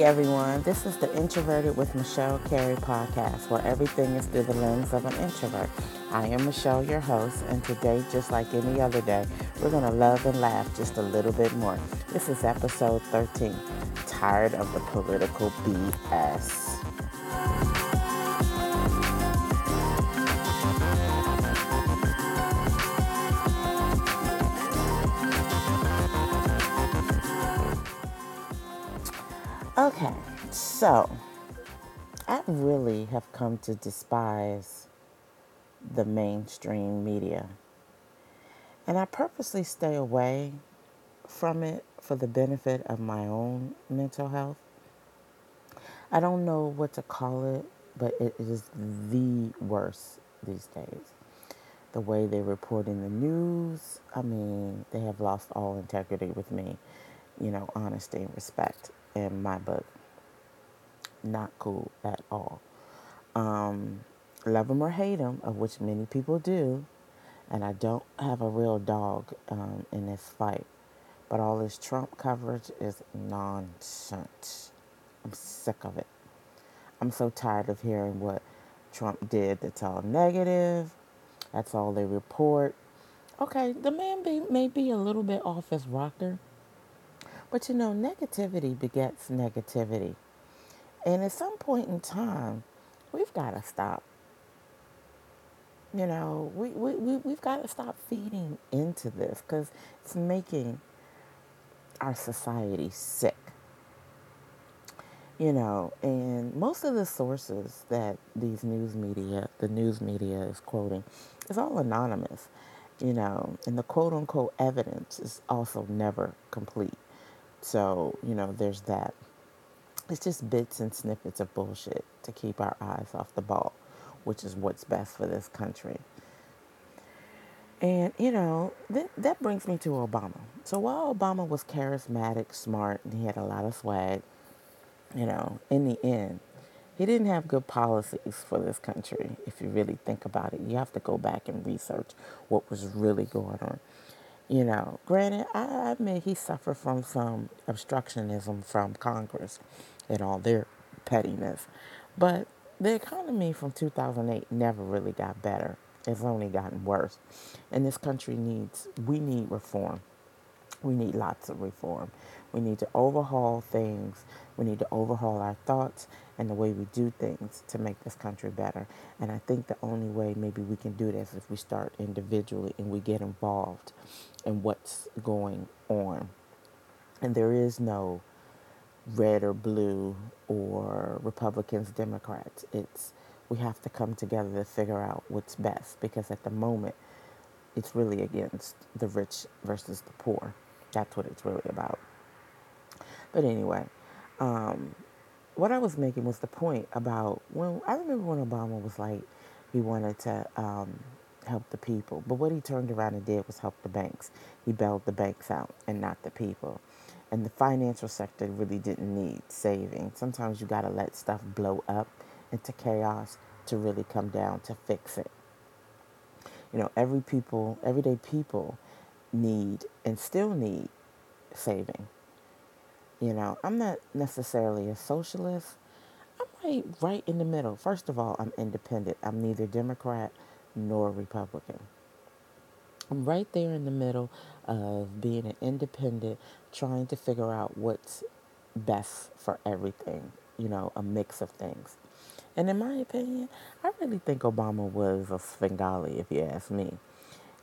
Hey everyone, this is the Introverted with Michelle Carey podcast where everything is through the lens of an introvert. I am Michelle, your host, and today, just like any other day, we're going to love and laugh just a little bit more. This is episode 13 Tired of the Political BS. So I really have come to despise the mainstream media. And I purposely stay away from it for the benefit of my own mental health. I don't know what to call it, but it is the worst these days. The way they report in the news, I mean, they have lost all integrity with me, you know, honesty and respect in my book. Not cool at all. Um, love them or hate them, of which many people do, and I don't have a real dog um, in this fight. But all this Trump coverage is nonsense. I'm sick of it. I'm so tired of hearing what Trump did that's all negative. That's all they report. Okay, the man be, may be a little bit off his rocker, but you know, negativity begets negativity. And at some point in time, we've got to stop. You know, we, we, we, we've got to stop feeding into this because it's making our society sick. You know, and most of the sources that these news media, the news media is quoting, is all anonymous. You know, and the quote unquote evidence is also never complete. So, you know, there's that. It's just bits and snippets of bullshit to keep our eyes off the ball, which is what's best for this country. And, you know, that, that brings me to Obama. So while Obama was charismatic, smart, and he had a lot of swag, you know, in the end, he didn't have good policies for this country. If you really think about it, you have to go back and research what was really going on. You know, granted, I admit he suffered from some obstructionism from Congress and all their pettiness. But the economy from 2008 never really got better. It's only gotten worse. And this country needs, we need reform. We need lots of reform. We need to overhaul things. We need to overhaul our thoughts and the way we do things to make this country better. And I think the only way maybe we can do this is if we start individually and we get involved in what's going on. And there is no red or blue or Republicans, Democrats. It's we have to come together to figure out what's best because at the moment it's really against the rich versus the poor. That's what it's really about. But anyway, um, what I was making was the point about when I remember when Obama was like he wanted to um, help the people, but what he turned around and did was help the banks. He bailed the banks out and not the people. And the financial sector really didn't need saving. Sometimes you got to let stuff blow up into chaos to really come down to fix it. You know, every people, everyday people need and still need saving. You know, I'm not necessarily a socialist. I'm right, right in the middle. First of all, I'm independent. I'm neither Democrat nor Republican. I'm right there in the middle of being an independent, trying to figure out what's best for everything, you know, a mix of things. And in my opinion, I really think Obama was a Svengali, if you ask me.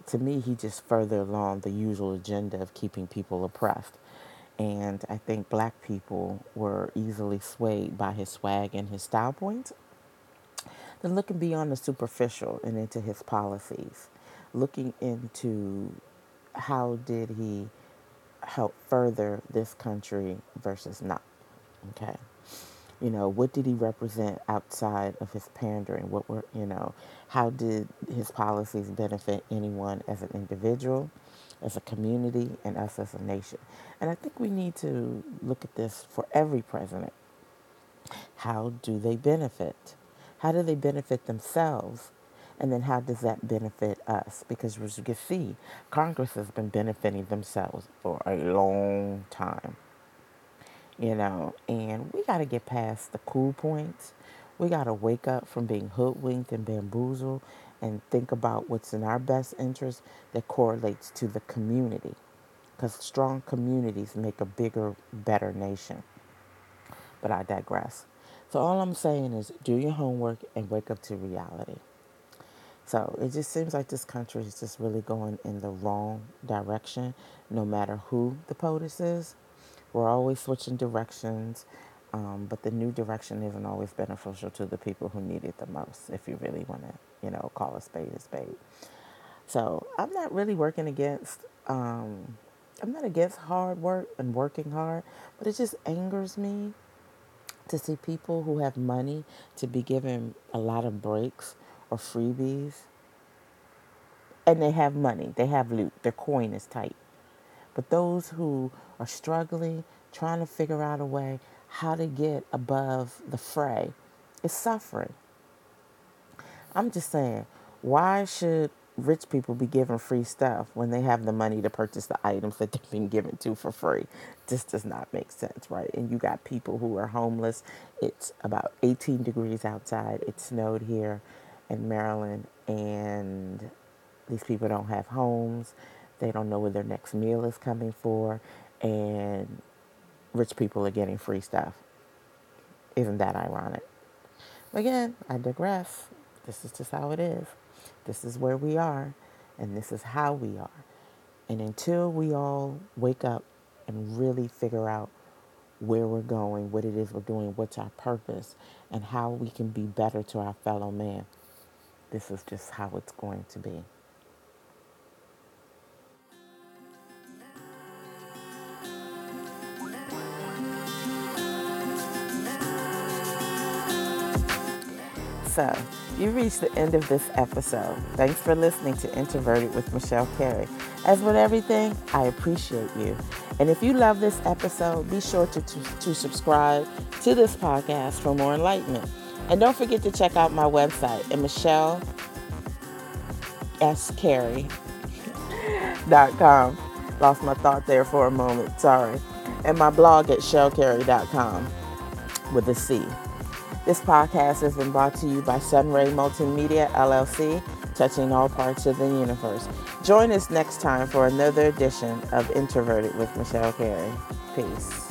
To me, he just further along the usual agenda of keeping people oppressed. And I think black people were easily swayed by his swag and his style points. Then looking beyond the superficial and into his policies, looking into how did he help further this country versus not. Okay. You know, what did he represent outside of his pandering? What were, you know, how did his policies benefit anyone as an individual? as a community and us as a nation. And I think we need to look at this for every president. How do they benefit? How do they benefit themselves? And then how does that benefit us? Because as you can see, Congress has been benefiting themselves for a long time. You know, and we got to get past the cool points. We got to wake up from being hoodwinked and bamboozled and think about what's in our best interest that correlates to the community. Because strong communities make a bigger, better nation. But I digress. So, all I'm saying is do your homework and wake up to reality. So, it just seems like this country is just really going in the wrong direction, no matter who the POTUS is. We're always switching directions, um, but the new direction isn't always beneficial to the people who need it the most, if you really want to, you know, call a spade a spade. So I'm not really working against, um, I'm not against hard work and working hard, but it just angers me to see people who have money to be given a lot of breaks or freebies and they have money, they have loot, their coin is tight. But those who are struggling, trying to figure out a way how to get above the fray, is suffering. I'm just saying, why should rich people be given free stuff when they have the money to purchase the items that they've been given to for free? This does not make sense, right? And you got people who are homeless. It's about 18 degrees outside. It snowed here in Maryland, and these people don't have homes. They don't know where their next meal is coming for, and rich people are getting free stuff. Isn't that ironic? Again, I digress. This is just how it is. This is where we are, and this is how we are. And until we all wake up and really figure out where we're going, what it is we're doing, what's our purpose, and how we can be better to our fellow man, this is just how it's going to be. So, you reached the end of this episode. Thanks for listening to Introverted with Michelle Carey. As with everything, I appreciate you. And if you love this episode, be sure to, to, to subscribe to this podcast for more enlightenment. And don't forget to check out my website at Michelle S. Carey.com. Lost my thought there for a moment, sorry. And my blog at shellcarey.com with a C. This podcast has been brought to you by Sunray Multimedia LLC, touching all parts of the universe. Join us next time for another edition of Introverted with Michelle Carey. Peace.